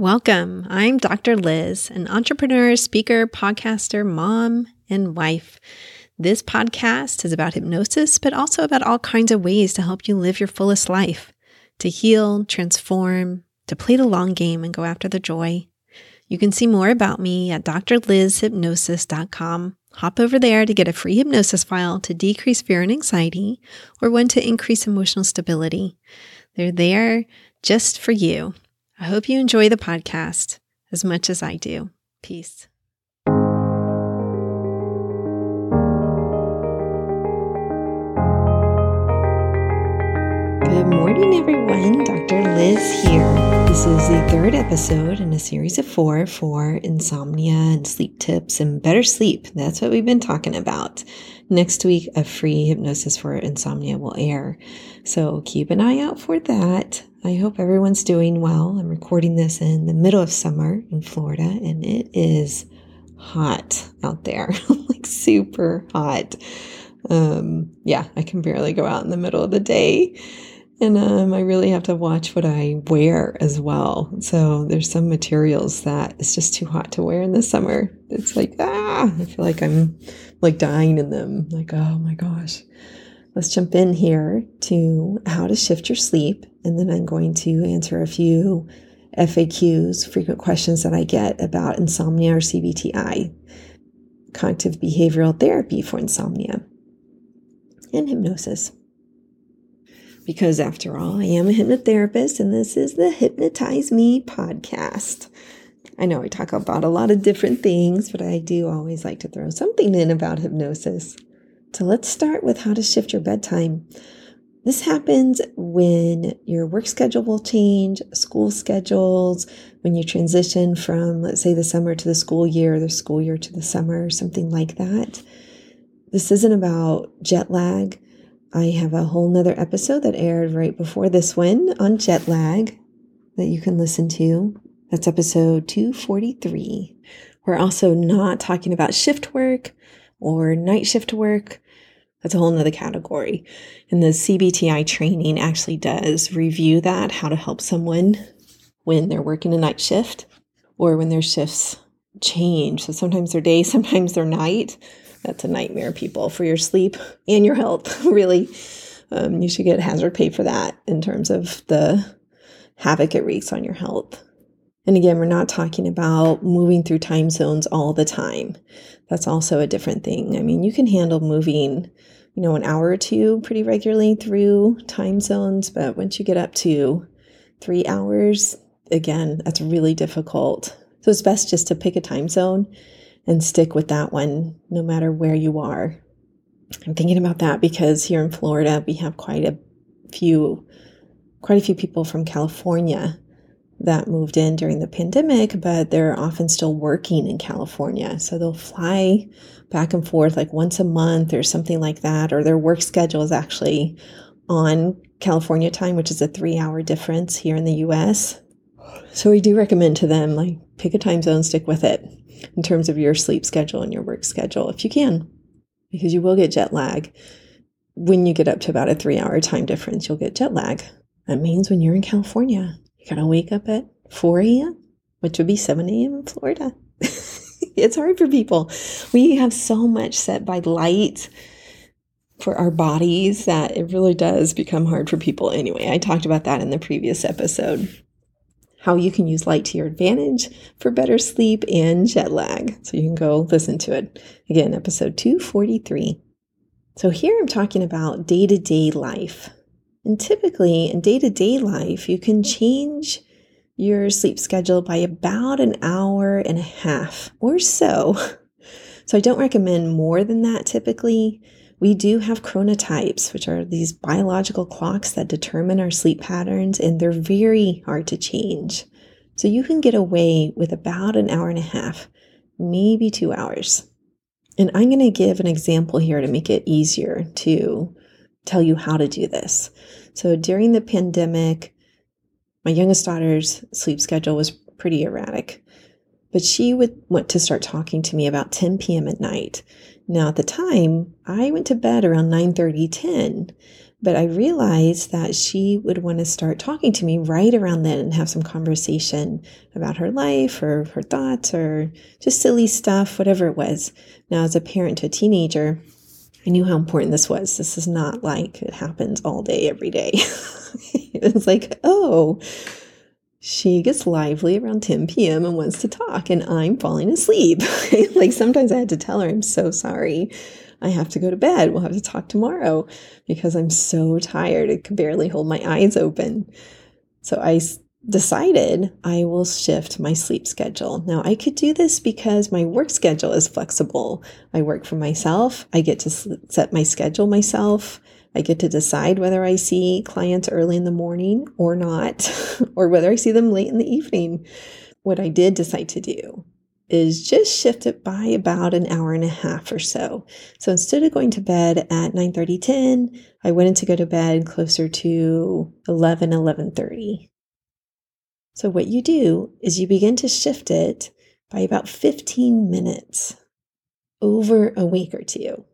Welcome. I'm Dr. Liz, an entrepreneur, speaker, podcaster, mom, and wife. This podcast is about hypnosis, but also about all kinds of ways to help you live your fullest life, to heal, transform, to play the long game and go after the joy. You can see more about me at drlizhypnosis.com. Hop over there to get a free hypnosis file to decrease fear and anxiety or one to increase emotional stability. They're there just for you. I hope you enjoy the podcast as much as I do. Peace. Good morning, everyone. Dr. Liz here. This is the third episode in a series of four for insomnia and sleep tips and better sleep. That's what we've been talking about. Next week, a free hypnosis for insomnia will air. So keep an eye out for that. I hope everyone's doing well. I'm recording this in the middle of summer in Florida, and it is hot out there, like super hot. Um, yeah, I can barely go out in the middle of the day. And um, I really have to watch what I wear as well. So there's some materials that it's just too hot to wear in the summer. It's like, ah, I feel like I'm like dying in them. Like, oh my gosh. Let's jump in here to how to shift your sleep. And then I'm going to answer a few FAQs, frequent questions that I get about insomnia or CBTI, cognitive behavioral therapy for insomnia, and hypnosis. Because after all, I am a hypnotherapist, and this is the Hypnotize Me podcast. I know I talk about a lot of different things, but I do always like to throw something in about hypnosis. So let's start with how to shift your bedtime. This happens when your work schedule will change, school schedules, when you transition from, let's say, the summer to the school year, the school year to the summer, something like that. This isn't about jet lag. I have a whole nother episode that aired right before this one on jet lag that you can listen to. That's episode 243. We're also not talking about shift work or night shift work. That's a whole nother category. And the CBTI training actually does review that, how to help someone when they're working a night shift or when their shifts change. So sometimes they're day, sometimes they're night. That's a nightmare, people, for your sleep and your health, really. Um, you should get hazard pay for that in terms of the havoc it wreaks on your health. And again, we're not talking about moving through time zones all the time. That's also a different thing. I mean, you can handle moving, you know, an hour or two pretty regularly through time zones, but once you get up to three hours, again, that's really difficult. So it's best just to pick a time zone and stick with that one no matter where you are. I'm thinking about that because here in Florida, we have quite a few quite a few people from California that moved in during the pandemic, but they're often still working in California. So they'll fly back and forth like once a month or something like that, or their work schedule is actually on California time, which is a three hour difference here in the US. So we do recommend to them like pick a time zone, stick with it in terms of your sleep schedule and your work schedule if you can, because you will get jet lag. When you get up to about a three hour time difference, you'll get jet lag. That means when you're in California, you gotta wake up at 4 a.m., which would be 7 a.m. in Florida. it's hard for people. We have so much set by light for our bodies that it really does become hard for people anyway. I talked about that in the previous episode. How you can use light to your advantage for better sleep and jet lag. So you can go listen to it. Again, episode 243. So here I'm talking about day to day life. And typically in day to day life, you can change your sleep schedule by about an hour and a half or so. So I don't recommend more than that typically. We do have chronotypes, which are these biological clocks that determine our sleep patterns, and they're very hard to change. So you can get away with about an hour and a half, maybe two hours. And I'm going to give an example here to make it easier to tell you how to do this. So during the pandemic, my youngest daughter's sleep schedule was pretty erratic, but she would want to start talking to me about 10 p.m. at night. Now at the time, I went to bed around 9:30, 10, But I realized that she would want to start talking to me right around then and have some conversation about her life or her thoughts or just silly stuff, whatever it was. Now, as a parent to a teenager, I knew how important this was. This is not like it happens all day, every day. it's like, oh, she gets lively around 10 p.m. and wants to talk, and I'm falling asleep. like sometimes I had to tell her, I'm so sorry. I have to go to bed. We'll have to talk tomorrow because I'm so tired. I can barely hold my eyes open. So I decided I will shift my sleep schedule. Now, I could do this because my work schedule is flexible. I work for myself, I get to set my schedule myself. I get to decide whether I see clients early in the morning or not, or whether I see them late in the evening. What I did decide to do is just shift it by about an hour and a half or so. So instead of going to bed at 9 30, 10, I went in to go to bed closer to 11, 11 30. So what you do is you begin to shift it by about 15 minutes over a week or two.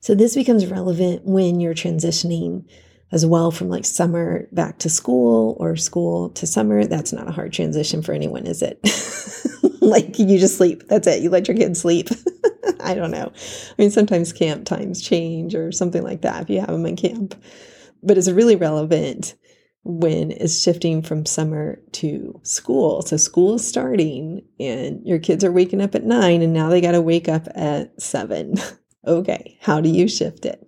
So this becomes relevant when you're transitioning as well from like summer back to school or school to summer. That's not a hard transition for anyone, is it? like you just sleep. That's it. You let your kids sleep. I don't know. I mean, sometimes camp times change or something like that if you have them in camp. But it's really relevant when it's shifting from summer to school. So school is starting and your kids are waking up at nine and now they got to wake up at seven. okay, how do you shift it?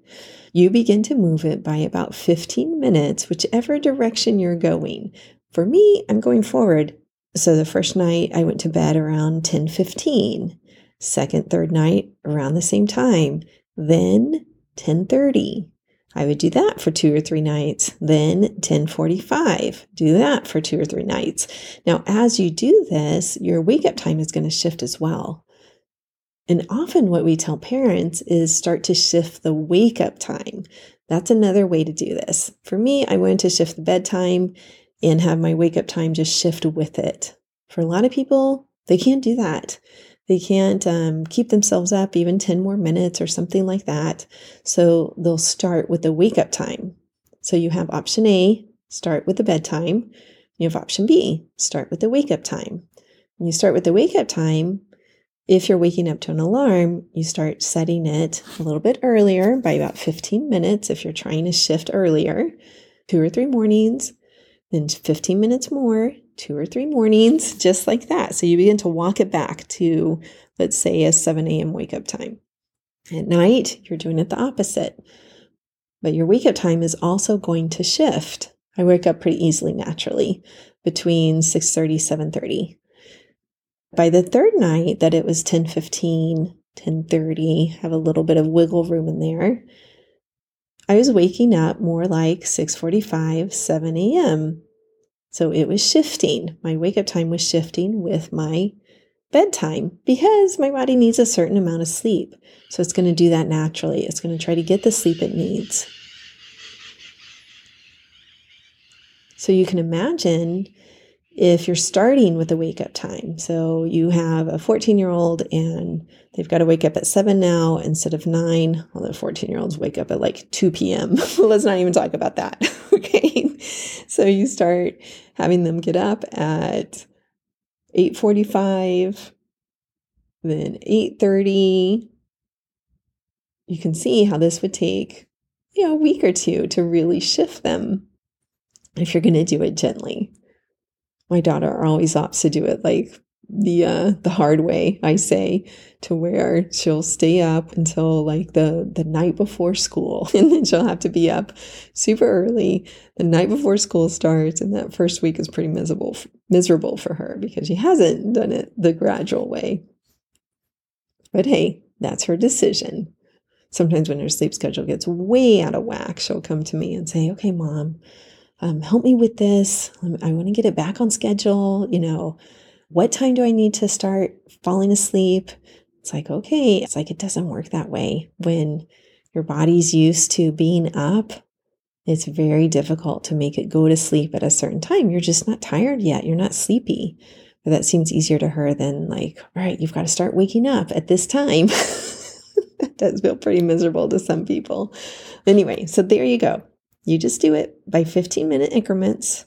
you begin to move it by about 15 minutes, whichever direction you're going. For me, I'm going forward. So the first night I went to bed around 10 15. Second, third night around the same time. Then 10:30. I would do that for two or three nights. Then 1045. Do that for two or three nights. Now, as you do this, your wake up time is going to shift as well. And often, what we tell parents is start to shift the wake up time. That's another way to do this. For me, I wanted to shift the bedtime and have my wake up time just shift with it. For a lot of people, they can't do that. They can't um, keep themselves up even 10 more minutes or something like that. So they'll start with the wake up time. So you have option A, start with the bedtime. You have option B, start with the wake up time. When you start with the wake up time, if you're waking up to an alarm, you start setting it a little bit earlier by about 15 minutes if you're trying to shift earlier, two or three mornings, then 15 minutes more, two or three mornings, just like that. So you begin to walk it back to, let's say, a 7 a.m. wake up time. At night, you're doing it the opposite. But your wake up time is also going to shift. I wake up pretty easily naturally between 6:30 7:30 by the third night that it was 10:15, 10:30, have a little bit of wiggle room in there. I was waking up more like 6:45, 7 a.m. So it was shifting. My wake up time was shifting with my bedtime because my body needs a certain amount of sleep. So it's going to do that naturally. It's going to try to get the sleep it needs. So you can imagine if you're starting with a wake up time. So you have a 14 year old and they've got to wake up at seven now instead of nine. Well, the 14 year olds wake up at like 2 p.m. Let's not even talk about that. okay. So you start having them get up at 8:45 then 8:30 you can see how this would take you know a week or two to really shift them if you're going to do it gently my daughter always opts to do it like the uh the hard way i say to where she'll stay up until like the the night before school and then she'll have to be up super early the night before school starts and that first week is pretty miserable miserable for her because she hasn't done it the gradual way. But hey that's her decision. Sometimes when her sleep schedule gets way out of whack she'll come to me and say okay mom um, help me with this. Um, I want to get it back on schedule. You know, what time do I need to start falling asleep? It's like, okay, it's like it doesn't work that way. When your body's used to being up, it's very difficult to make it go to sleep at a certain time. You're just not tired yet. You're not sleepy. But that seems easier to her than like, all right, you've got to start waking up at this time. that does feel pretty miserable to some people. Anyway, so there you go. You just do it by 15 minute increments.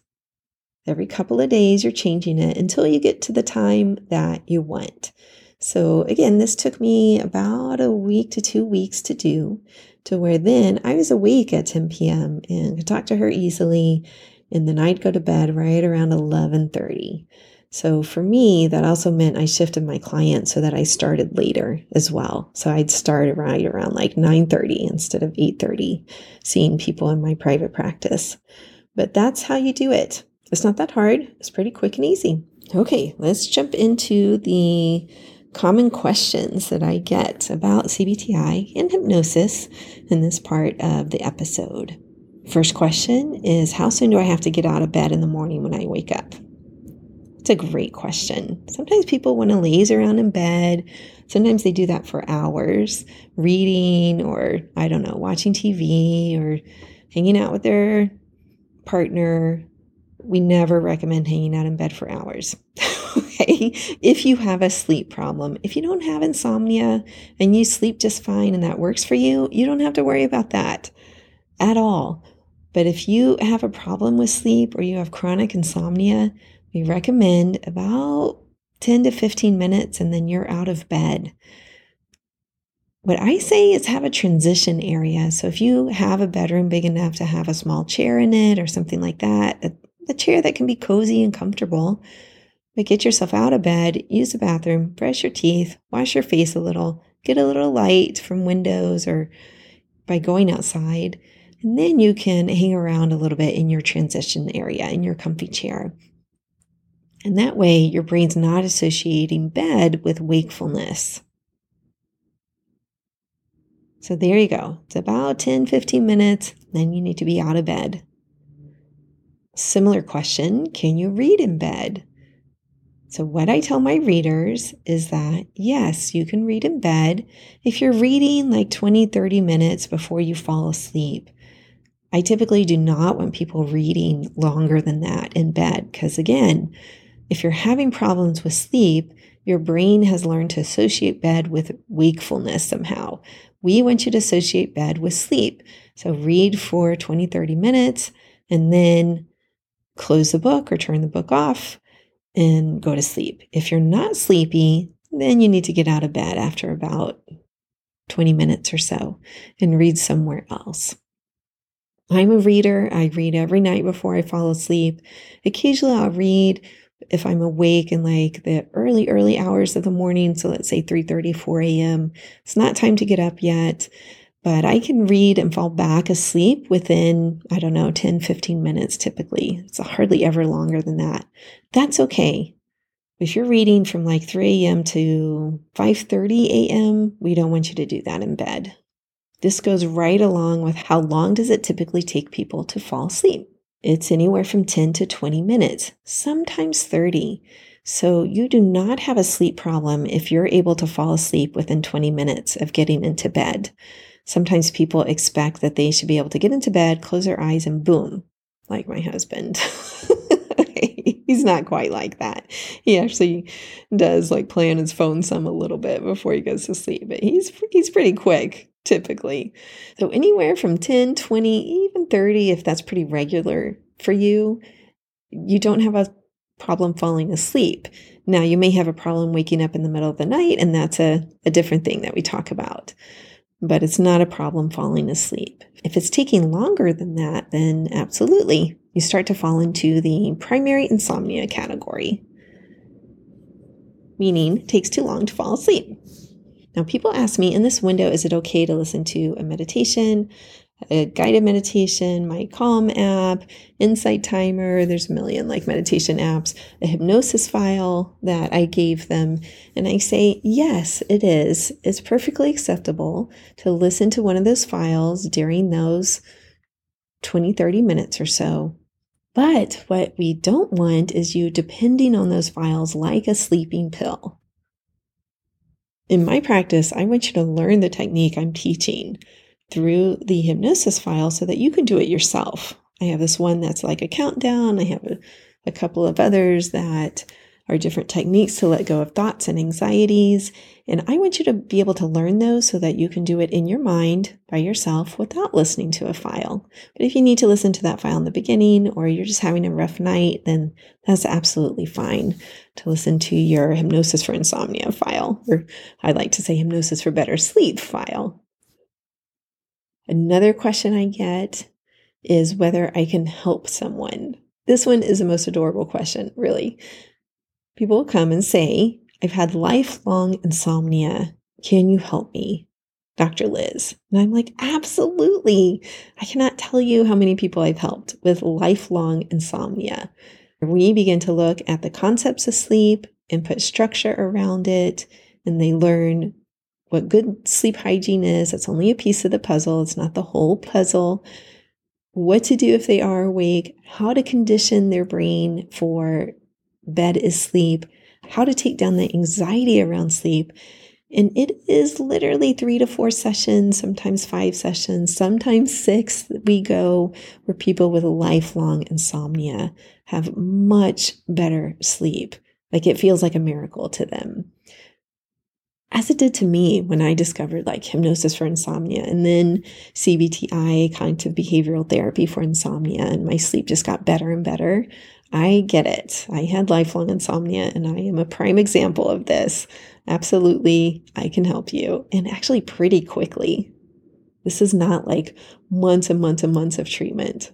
Every couple of days, you're changing it until you get to the time that you want. So, again, this took me about a week to two weeks to do, to where then I was awake at 10 p.m. and could talk to her easily. And then I'd go to bed right around 11:30. So for me, that also meant I shifted my client so that I started later as well. So I'd start right around like 9:30 instead of 8:30, seeing people in my private practice. But that's how you do it. It's not that hard. It's pretty quick and easy. Okay, let's jump into the common questions that I get about CBTI and hypnosis in this part of the episode. First question is How soon do I have to get out of bed in the morning when I wake up? It's a great question. Sometimes people want to laze around in bed. Sometimes they do that for hours, reading or, I don't know, watching TV or hanging out with their partner. We never recommend hanging out in bed for hours. okay. If you have a sleep problem, if you don't have insomnia and you sleep just fine and that works for you, you don't have to worry about that at all. But if you have a problem with sleep or you have chronic insomnia, we recommend about 10 to 15 minutes and then you're out of bed. What I say is have a transition area. So if you have a bedroom big enough to have a small chair in it or something like that, a, a chair that can be cozy and comfortable, but get yourself out of bed, use the bathroom, brush your teeth, wash your face a little, get a little light from windows or by going outside. And then you can hang around a little bit in your transition area, in your comfy chair. And that way, your brain's not associating bed with wakefulness. So there you go. It's about 10, 15 minutes, then you need to be out of bed. Similar question Can you read in bed? So, what I tell my readers is that yes, you can read in bed if you're reading like 20, 30 minutes before you fall asleep. I typically do not want people reading longer than that in bed because, again, if you're having problems with sleep, your brain has learned to associate bed with wakefulness somehow. We want you to associate bed with sleep. So, read for 20, 30 minutes and then close the book or turn the book off and go to sleep. If you're not sleepy, then you need to get out of bed after about 20 minutes or so and read somewhere else. I'm a reader. I read every night before I fall asleep. Occasionally, I'll read if I'm awake in like the early, early hours of the morning. So let's say 3 30, 4 a.m. It's not time to get up yet, but I can read and fall back asleep within, I don't know, 10, 15 minutes typically. It's hardly ever longer than that. That's okay. If you're reading from like 3 a.m. to 5:30 a.m., we don't want you to do that in bed. This goes right along with how long does it typically take people to fall asleep? It's anywhere from 10 to 20 minutes, sometimes 30. So you do not have a sleep problem if you're able to fall asleep within 20 minutes of getting into bed. Sometimes people expect that they should be able to get into bed, close their eyes, and boom, like my husband. he's not quite like that. He actually does like play on his phone some a little bit before he goes to sleep, but he's he's pretty quick typically. So anywhere from 10, 20, even 30 if that's pretty regular for you, you don't have a problem falling asleep. Now you may have a problem waking up in the middle of the night and that's a, a different thing that we talk about. But it's not a problem falling asleep. If it's taking longer than that, then absolutely you start to fall into the primary insomnia category, meaning it takes too long to fall asleep. Now, people ask me in this window, is it okay to listen to a meditation, a guided meditation, my Calm app, Insight Timer? There's a million like meditation apps, a hypnosis file that I gave them. And I say, yes, it is. It's perfectly acceptable to listen to one of those files during those 20, 30 minutes or so but what we don't want is you depending on those files like a sleeping pill. In my practice, I want you to learn the technique I'm teaching through the hypnosis file so that you can do it yourself. I have this one that's like a countdown. I have a, a couple of others that are different techniques to let go of thoughts and anxieties. And I want you to be able to learn those so that you can do it in your mind by yourself without listening to a file. But if you need to listen to that file in the beginning or you're just having a rough night, then that's absolutely fine to listen to your hypnosis for insomnia file, or I like to say hypnosis for better sleep file. Another question I get is whether I can help someone. This one is the most adorable question, really. People come and say, I've had lifelong insomnia. Can you help me? Dr. Liz. And I'm like, absolutely. I cannot tell you how many people I've helped with lifelong insomnia. We begin to look at the concepts of sleep and put structure around it, and they learn what good sleep hygiene is. That's only a piece of the puzzle, it's not the whole puzzle what to do if they are awake, how to condition their brain for bed is sleep, how to take down the anxiety around sleep. And it is literally three to four sessions, sometimes five sessions, sometimes six we go where people with lifelong insomnia have much better sleep. Like it feels like a miracle to them as it did to me when I discovered like hypnosis for insomnia and then CBTI, cognitive behavioral therapy for insomnia, and my sleep just got better and better. I get it. I had lifelong insomnia and I am a prime example of this. Absolutely, I can help you and actually pretty quickly. This is not like months and months and months of treatment.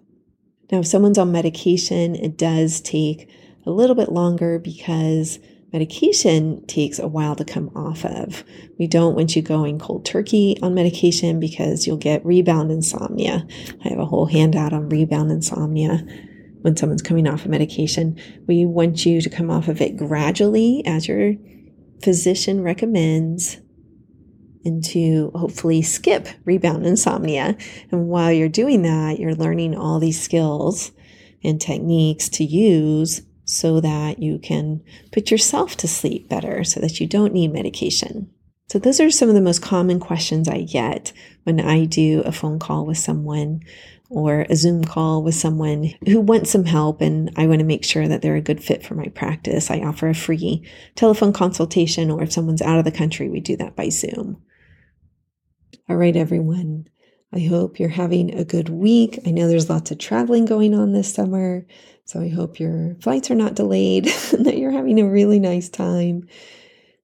Now, if someone's on medication, it does take a little bit longer because medication takes a while to come off of. We don't want you going cold turkey on medication because you'll get rebound insomnia. I have a whole handout on rebound insomnia when someone's coming off of medication. We want you to come off of it gradually as your physician recommends and to hopefully skip rebound insomnia. And while you're doing that, you're learning all these skills and techniques to use so that you can put yourself to sleep better so that you don't need medication. So, those are some of the most common questions I get when I do a phone call with someone or a Zoom call with someone who wants some help and I want to make sure that they're a good fit for my practice. I offer a free telephone consultation, or if someone's out of the country, we do that by Zoom. All right, everyone. I hope you're having a good week. I know there's lots of traveling going on this summer. So I hope your flights are not delayed and that you're having a really nice time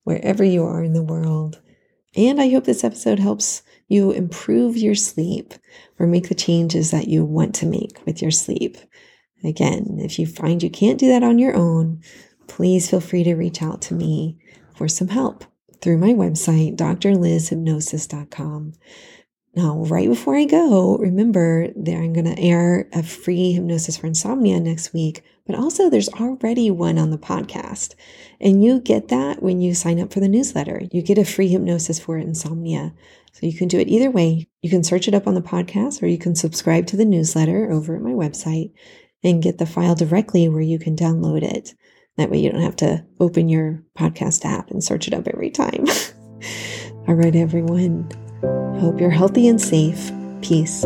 wherever you are in the world. And I hope this episode helps you improve your sleep or make the changes that you want to make with your sleep. Again, if you find you can't do that on your own, please feel free to reach out to me for some help through my website, drlizhypnosis.com. Now, right before I go, remember that I'm going to air a free hypnosis for insomnia next week, but also there's already one on the podcast. And you get that when you sign up for the newsletter. You get a free hypnosis for insomnia. So you can do it either way. You can search it up on the podcast or you can subscribe to the newsletter over at my website and get the file directly where you can download it. That way you don't have to open your podcast app and search it up every time. All right, everyone. Hope you're healthy and safe. Peace.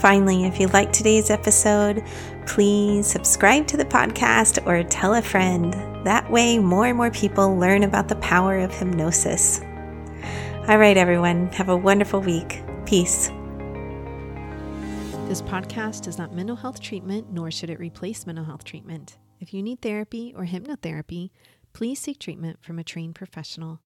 Finally, if you liked today's episode, please subscribe to the podcast or tell a friend. That way, more and more people learn about the power of hypnosis. All right, everyone, have a wonderful week. Peace. This podcast is not mental health treatment, nor should it replace mental health treatment. If you need therapy or hypnotherapy, please seek treatment from a trained professional.